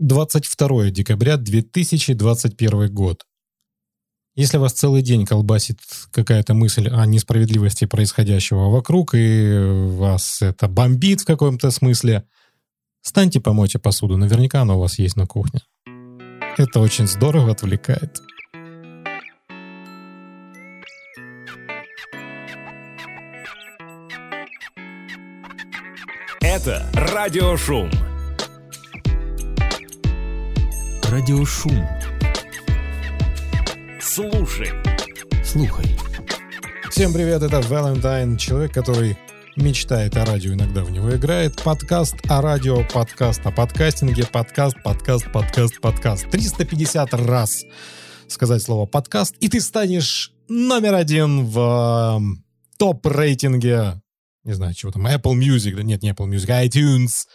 22 декабря 2021 год. Если вас целый день колбасит какая-то мысль о несправедливости происходящего вокруг, и вас это бомбит в каком-то смысле, станьте помойте посуду, наверняка она у вас есть на кухне. Это очень здорово отвлекает. Это радиошум. Радиошум. Слушай. Слухай. Всем привет, это Валентайн, человек, который мечтает о радио, иногда в него играет. Подкаст о радио, подкаст о подкастинге, подкаст, подкаст, подкаст, подкаст. 350 раз сказать слово подкаст, и ты станешь номер один в э, топ-рейтинге, не знаю, чего там, Apple Music, да нет, не Apple Music, iTunes,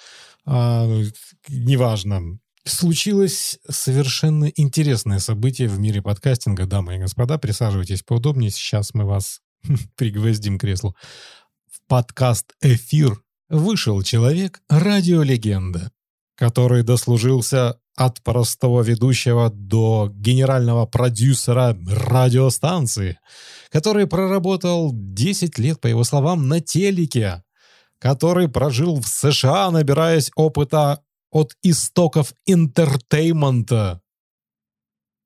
э, неважно. Случилось совершенно интересное событие в мире подкастинга, дамы и господа. Присаживайтесь поудобнее, сейчас мы вас пригвоздим к креслу. В подкаст «Эфир» вышел человек, радиолегенда, который дослужился от простого ведущего до генерального продюсера радиостанции, который проработал 10 лет, по его словам, на телеке, который прожил в США, набираясь опыта от истоков entertainment а.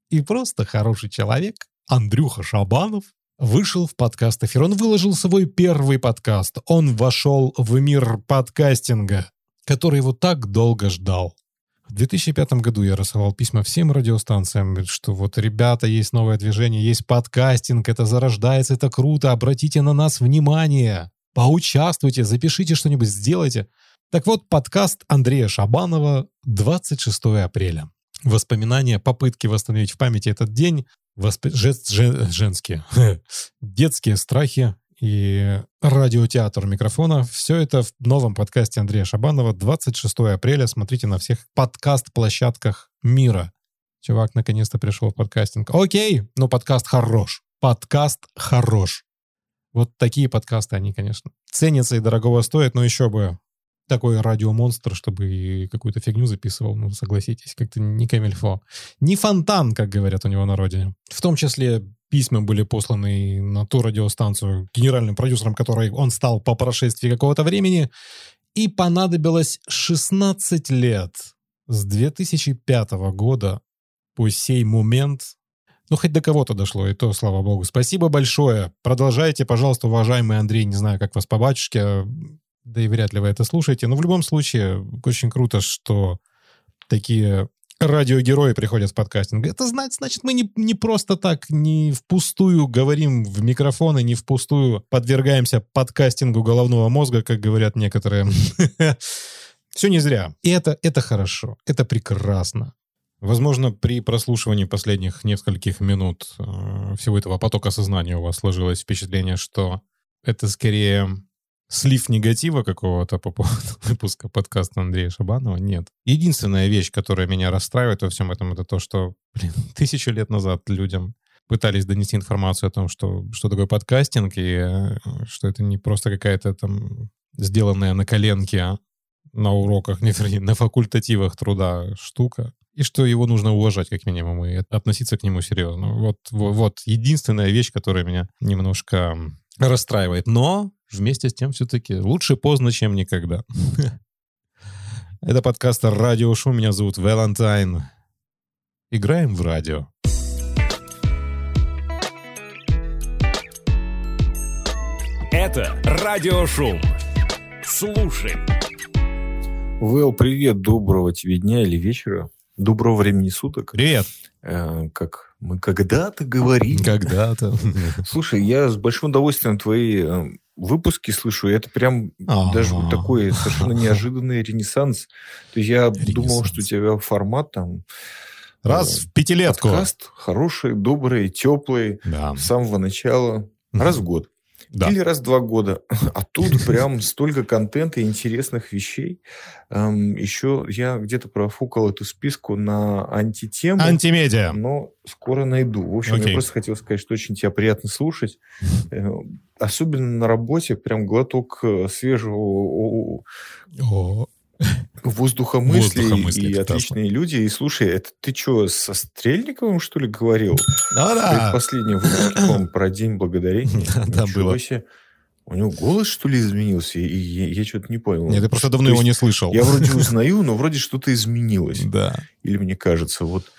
И просто хороший человек, Андрюха Шабанов, вышел в подкаст «Эфир». Он выложил свой первый подкаст. Он вошел в мир подкастинга, который его так долго ждал. В 2005 году я рассылал письма всем радиостанциям, что вот, ребята, есть новое движение, есть подкастинг, это зарождается, это круто, обратите на нас внимание, поучаствуйте, запишите что-нибудь, сделайте. Так вот, подкаст Андрея Шабанова 26 апреля. Воспоминания, попытки восстановить в памяти этот день, восп... жен... Жен... женские, детские страхи и радиотеатр микрофона. Все это в новом подкасте Андрея Шабанова 26 апреля. Смотрите на всех подкаст-площадках мира. Чувак наконец-то пришел в подкастинг. Окей, но подкаст хорош. Подкаст хорош. Вот такие подкасты, они, конечно, ценятся и дорогого стоят, но еще бы такой радиомонстр, чтобы какую-то фигню записывал, ну, согласитесь, как-то не камельфо. Не фонтан, как говорят у него на родине. В том числе письма были посланы на ту радиостанцию генеральным продюсером, которой он стал по прошествии какого-то времени, и понадобилось 16 лет с 2005 года по сей момент ну, хоть до кого-то дошло, и то, слава богу. Спасибо большое. Продолжайте, пожалуйста, уважаемый Андрей. Не знаю, как вас по батюшке да и вряд ли вы это слушаете, но в любом случае очень круто, что такие радиогерои приходят в подкастинг. Это значит, значит мы не, не просто так, не впустую говорим в микрофоны, не впустую подвергаемся подкастингу головного мозга, как говорят некоторые. Все не зря. И это, это хорошо, это прекрасно. Возможно, при прослушивании последних нескольких минут э, всего этого потока сознания у вас сложилось впечатление, что это скорее слив негатива какого-то по поводу выпуска подкаста Андрея Шабанова, нет. Единственная вещь, которая меня расстраивает во всем этом, это то, что, блин, тысячу лет назад людям пытались донести информацию о том, что, что такое подкастинг, и э, что это не просто какая-то там сделанная на коленке на уроках, не вернее, на факультативах труда штука, и что его нужно уважать как минимум и относиться к нему серьезно. Вот, вот, вот единственная вещь, которая меня немножко расстраивает. Но вместе с тем все-таки лучше поздно, чем никогда. Это подкаст «Радио Шум». Меня зовут Валентайн. Играем в радио. Это радиошум. Слушай. Вэл, привет, доброго тебе дня или вечера. Доброго времени суток. Привет. Э, как мы когда-то говорили. Когда-то. Слушай, я с большим удовольствием твои э, выпуски слышу, и это прям А-а-а. даже такой совершенно неожиданный ренессанс. То есть я думал, что у тебя формат там... Раз э, в пятилетку. Подкаст хороший, добрый, теплый, Да. с самого начала. Раз в год. Да. Или раз в два года. А тут прям столько контента и интересных вещей. Еще я где-то профукал эту списку на антитему. Антимедиа. Но скоро найду. В общем, Окей. я просто хотел сказать, что очень тебя приятно слушать. Э, Особенно на работе. Прям глоток э, свежего воздуха мыслей, и прекрасно. отличные люди. И слушай, это ты что, со Стрельниковым, что ли, говорил? Да, да. Выпуск, по-моему, про День Благодарения. Да, было. У него голос, что ли, изменился? И я, я что-то не понял. Нет, ты просто То давно его есть не слышал. Я вроде узнаю, но вроде что-то изменилось. Да. Или мне кажется, вот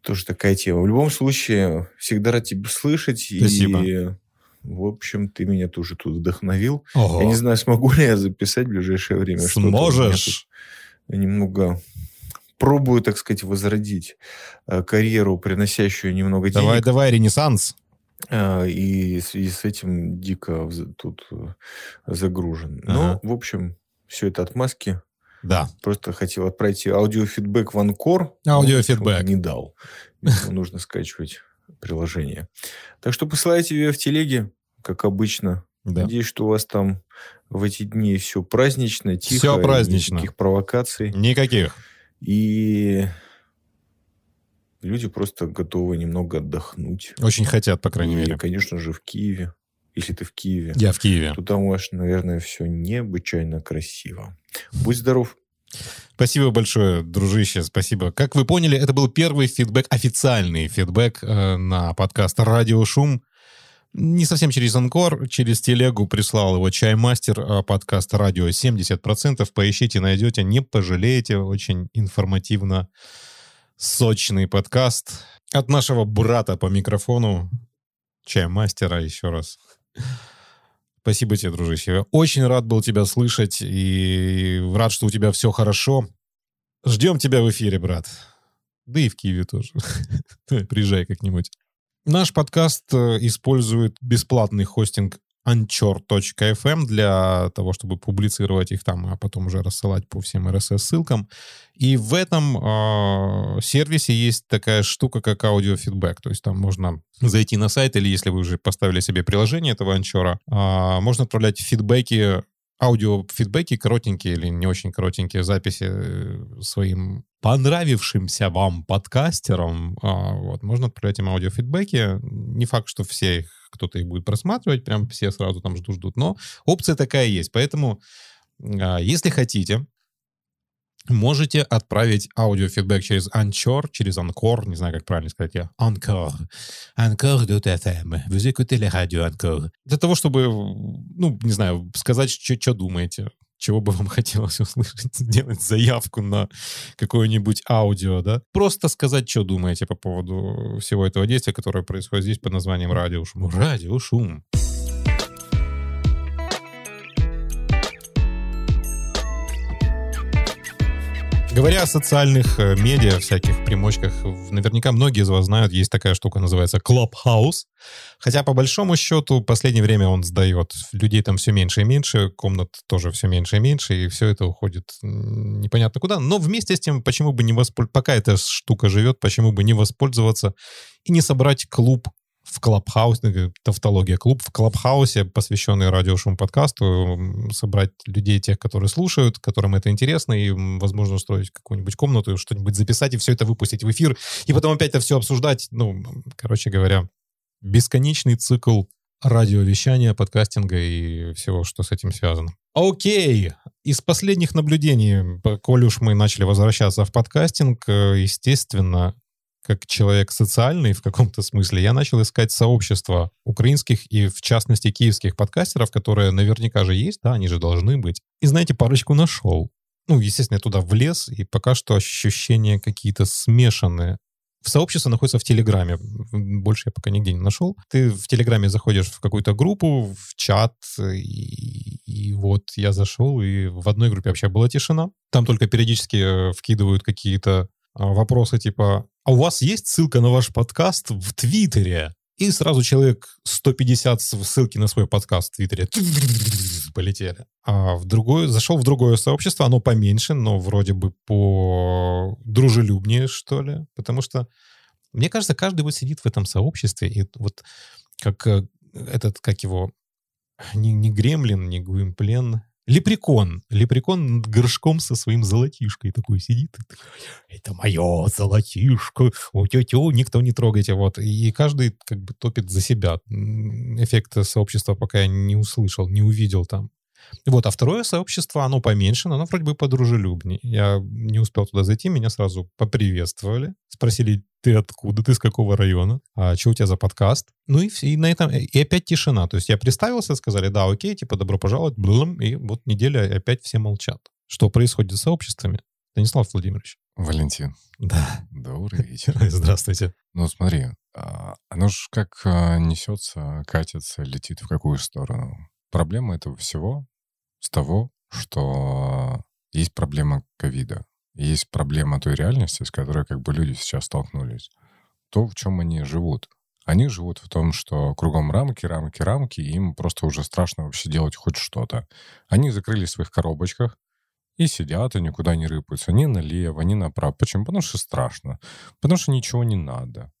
тоже такая тема. В любом случае, всегда рад тебя слышать. Спасибо. И, в общем, ты меня тоже тут вдохновил. Ого. Я не знаю, смогу ли я записать в ближайшее время. Сможешь. Немного пробую, так сказать, возродить э, карьеру, приносящую немного Давай, денег. давай, Ренессанс. А, И в связи с этим дико тут э, загружен. Ага. Ну, в общем, все это отмазки. Да. Просто хотел отправить аудиофидбэк в Анкор. но Аудиофидбэк. Не дал. Нужно скачивать приложение. Так что посылайте ее в телеге, как обычно. Да. Надеюсь, что у вас там в эти дни все празднично, тихо. Всё и празднично. Никаких провокаций. Никаких. И люди просто готовы немного отдохнуть. Очень хотят, по крайней И, мере. конечно же, в Киеве. Если ты в Киеве, Я в Киеве. то там у вас, наверное, все необычайно красиво. Будь здоров. Спасибо большое, дружище, спасибо. Как вы поняли, это был первый фидбэк, официальный фидбэк э, на подкаст «Радио Шум». Не совсем через Анкор, через телегу прислал его Чаймастер, э, подкаст «Радио 70%». Поищите, найдете, не пожалеете. Очень информативно сочный подкаст от нашего брата по микрофону, Чаймастера, еще раз. Спасибо тебе, дружище. Очень рад был тебя слышать и рад, что у тебя все хорошо. Ждем тебя в эфире, брат. Да и в Киеве тоже. Приезжай как-нибудь. Наш подкаст э, использует бесплатный хостинг anchor.fm для того, чтобы публицировать их там, а потом уже рассылать по всем RSS-ссылкам. И в этом э, сервисе есть такая штука, как аудиофидбэк. То есть там можно зайти на сайт, или если вы уже поставили себе приложение этого анчора, а, можно отправлять фидбэки, аудиофидбэки, коротенькие или не очень коротенькие записи э, своим понравившимся вам подкастерам. А, вот, можно отправлять им аудиофидбэки. Не факт, что все их, кто-то их будет просматривать, прям все сразу там ждут-ждут, но опция такая есть. Поэтому, а, если хотите, можете отправить аудиофидбэк через Anchor, через Anchor, не знаю, как правильно сказать я. Anchor. Anchor.fm. Vous écoutez les radios Anchor. Для того, чтобы, ну, не знаю, сказать, что думаете, чего бы вам хотелось услышать, сделать заявку на какое-нибудь аудио, да? Просто сказать, что думаете по поводу всего этого действия, которое происходит здесь под названием радиошум. Радиошум. Говоря о социальных э, медиа, всяких примочках, наверняка многие из вас знают, есть такая штука, называется Clubhouse. Хотя, по большому счету, в последнее время он сдает. Людей там все меньше и меньше, комнат тоже все меньше и меньше, и все это уходит непонятно куда. Но вместе с тем, почему бы не воспользоваться, пока эта штука живет, почему бы не воспользоваться и не собрать клуб в Клабхаусе, ну, тавтология, клуб в Клабхаусе, посвященный радиошум подкасту, собрать людей, тех, которые слушают, которым это интересно, и, возможно, устроить какую-нибудь комнату, что-нибудь записать и все это выпустить в эфир, и потом опять это все обсуждать. Ну, короче говоря, бесконечный цикл радиовещания, подкастинга и всего, что с этим связано. Окей, из последних наблюдений, коль уж мы начали возвращаться в подкастинг, э, естественно, как человек социальный в каком-то смысле, я начал искать сообщества украинских и, в частности, киевских подкастеров, которые наверняка же есть, да, они же должны быть. И, знаете, парочку нашел. Ну, естественно, я туда влез, и пока что ощущения какие-то смешанные. В сообщество находится в Телеграме. Больше я пока нигде не нашел. Ты в Телеграме заходишь в какую-то группу, в чат, и, и вот я зашел, и в одной группе вообще была тишина. Там только периодически э, вкидывают какие-то а, вопросы типа «А у вас есть ссылка на ваш подкаст в Твиттере?» И сразу человек 150 с- ссылки на свой подкаст в Твиттере полетели. А в другое, зашел в другое сообщество, оно поменьше, но вроде бы по дружелюбнее, что ли. Потому что, мне кажется, каждый вот сидит в этом сообществе, и вот как э, этот, как его, не, не гремлин, не гуимплен, лепрекон. Лепрекон над горшком со своим золотишкой такой сидит. Это мое золотишко. О-тё-тё, никто не трогайте. Вот. И каждый как бы топит за себя. Эффекта сообщества пока я не услышал, не увидел там. Вот, а второе сообщество, оно поменьше, но оно вроде бы подружелюбнее. Я не успел туда зайти, меня сразу поприветствовали, спросили, ты откуда, ты с какого района, а что у тебя за подкаст? Ну и, и на этом, и опять тишина. То есть я представился, сказали, да, окей, типа, добро пожаловать, блум, и вот неделя, и опять все молчат. Что происходит с сообществами? Станислав Владимирович. Валентин, Да. добрый вечер. Здравствуйте. Ну, смотри, а, оно ж как а, несется, катится, летит в какую сторону. Проблема этого всего с того, что есть проблема ковида. Есть проблема той реальности, с которой как бы люди сейчас столкнулись. То, в чем они живут. Они живут в том, что кругом рамки, рамки, рамки, и им просто уже страшно вообще делать хоть что-то. Они закрылись в своих коробочках, и сидят, и никуда не рыпаются. Ни налево, ни направо. Почему? Потому что страшно. Потому что ничего не надо.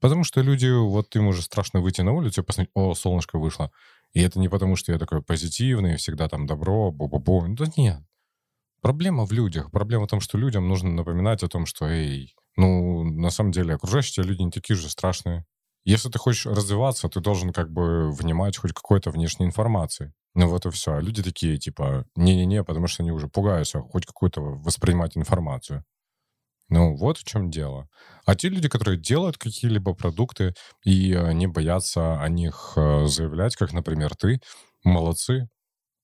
Потому что люди, вот им уже страшно выйти на улицу и посмотреть, о, солнышко вышло. И это не потому, что я такой позитивный, всегда там добро, бу-бу-бу. Да нет. Проблема в людях. Проблема в том, что людям нужно напоминать о том, что, эй, ну, на самом деле, окружающие люди не такие же страшные. Если ты хочешь развиваться, ты должен как бы внимать хоть какой-то внешней информации. Ну вот и все. А люди такие, типа, не-не-не, потому что они уже пугаются хоть какую-то воспринимать информацию. Ну, вот в чем дело. А те люди, которые делают какие-либо продукты и не боятся о них э, заявлять, как, например, ты, молодцы,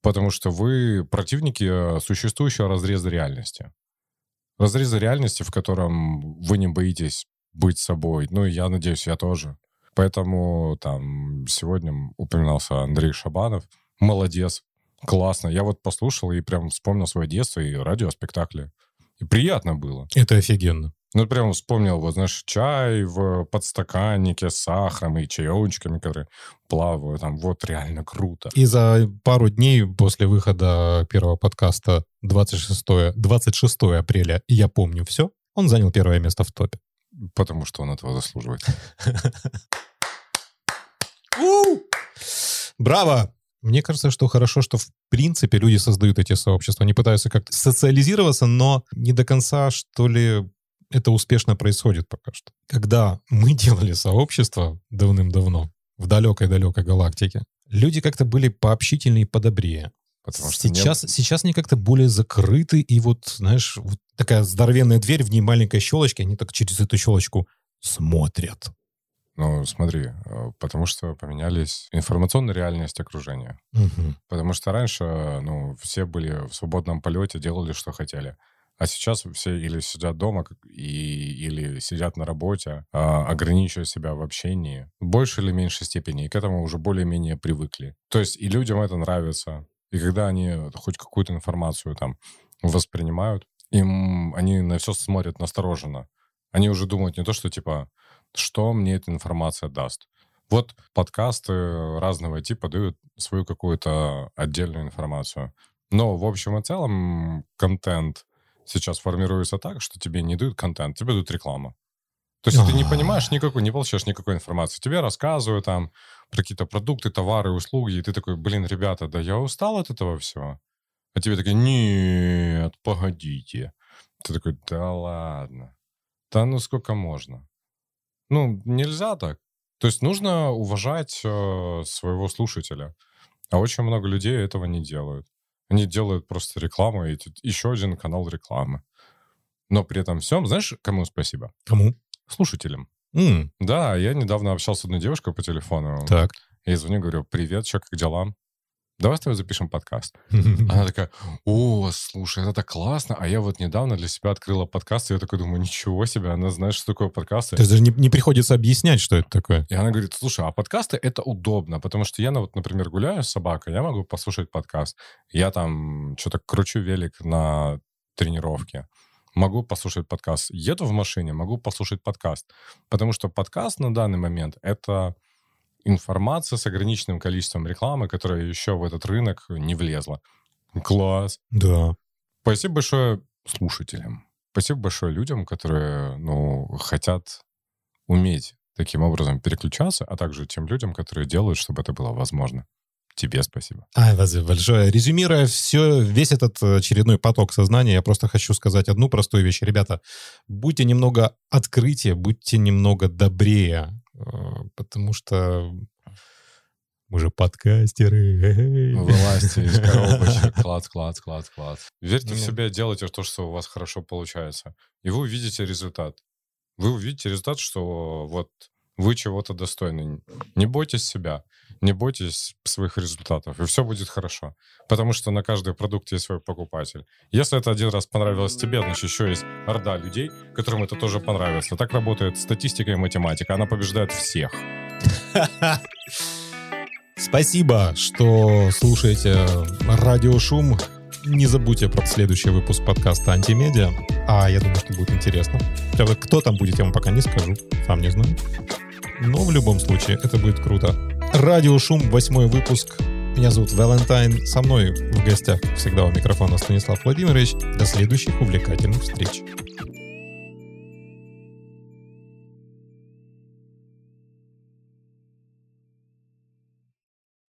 потому что вы противники э, существующего разреза реальности. Разреза реальности, в котором вы не боитесь быть собой. Ну, и я надеюсь, я тоже. Поэтому там сегодня упоминался Андрей Шабанов. Молодец, классно. Я вот послушал и прям вспомнил свое детство и радиоспектакли. И приятно было. Это офигенно. Ну, прям вспомнил, вот, знаешь, чай в подстаканнике с сахаром и чаечками, которые плавают. Там вот реально круто. И за пару дней после выхода первого подкаста 26, 26 апреля «Я помню все», он занял первое место в топе. Потому что он этого заслуживает. Браво! Мне кажется, что хорошо, что в принципе люди создают эти сообщества. Они пытаются как-то социализироваться, но не до конца, что ли, это успешно происходит пока что. Когда мы делали сообщество давным-давно в далекой-далекой галактике, люди как-то были пообщительнее и подобрее. Потому что сейчас, не- сейчас они как-то более закрыты, и вот, знаешь, вот такая здоровенная дверь, в ней маленькая щелочка, они так через эту щелочку смотрят. Ну, смотри, э, потому что поменялись информационная реальность окружения. Мгм. Потому что раньше, ну, все были в свободном полете, делали, что хотели. А сейчас все или сидят дома, и, или сидят на работе, а, ограничивая себя в общении, в большей или меньшей степени, и к этому уже более-менее привыкли. То есть и людям это нравится. И когда они хоть какую-то информацию там воспринимают, им они на все смотрят настороженно. Они уже думают не то, что типа, что мне эта информация даст. Вот подкасты разного типа дают свою какую-то отдельную информацию. Но в общем и целом контент сейчас формируется так, что тебе не дают контент, тебе дают рекламу. То есть ты не понимаешь никакой, не получаешь никакой информации. Тебе рассказывают там про какие-то продукты, товары, услуги, и ты такой, блин, ребята, да я устал от этого всего. А тебе такие, нет, погодите. Ты такой, да ладно. Да ну сколько можно? Ну, нельзя так. То есть нужно уважать э, своего слушателя. А очень много людей этого не делают. Они делают просто рекламу, и еще один канал рекламы. Но при этом всем, знаешь, кому спасибо? Кому? Слушателям. М, Да, я недавно общался с одной девушкой по телефону. Так. Я звоню, говорю, привет, что, как дела? Давай с тобой запишем подкаст. Она такая, о, слушай, это так классно. А я вот недавно для себя открыла подкаст, и я такой думаю, ничего себе, она знает, что такое подкасты. То есть даже не, не приходится объяснять, что это такое. И она говорит, слушай, а подкасты — это удобно, потому что я, ну, вот, например, гуляю с собакой, я могу послушать подкаст. Я там что-то кручу велик на тренировке. Могу послушать подкаст. Еду в машине, могу послушать подкаст. Потому что подкаст на данный момент — это информация с ограниченным количеством рекламы, которая еще в этот рынок не влезла. Класс. Да. Спасибо большое слушателям. Спасибо большое людям, которые, ну, хотят уметь таким образом переключаться, а также тем людям, которые делают, чтобы это было возможно. Тебе спасибо. Ай, Вазе, большое. Резюмируя все, весь этот очередной поток сознания, я просто хочу сказать одну простую вещь. Ребята, будьте немного открытие, будьте немного добрее, потому что Мы же подкастеры. Вылазьте из коробочек, клац, клац, клац, клац. Верьте в Ну. себя, делайте то, что у вас хорошо получается. И вы увидите результат. Вы увидите результат, что вот вы чего-то достойны. Не бойтесь себя, не бойтесь своих результатов, и все будет хорошо. Потому что на каждый продукт есть свой покупатель. Если это один раз понравилось тебе, значит, еще есть орда людей, которым это тоже понравится. Так работает статистика и математика. Она побеждает всех. Спасибо, что слушаете радиошум. Не забудьте про следующий выпуск подкаста «Антимедиа». А я думаю, что будет интересно. Кто там будет, я вам пока не скажу. Сам не знаю. Но в любом случае, это будет круто. Радиошум, восьмой выпуск. Меня зовут Валентайн. Со мной в гостях, всегда, у микрофона Станислав Владимирович. До следующих увлекательных встреч.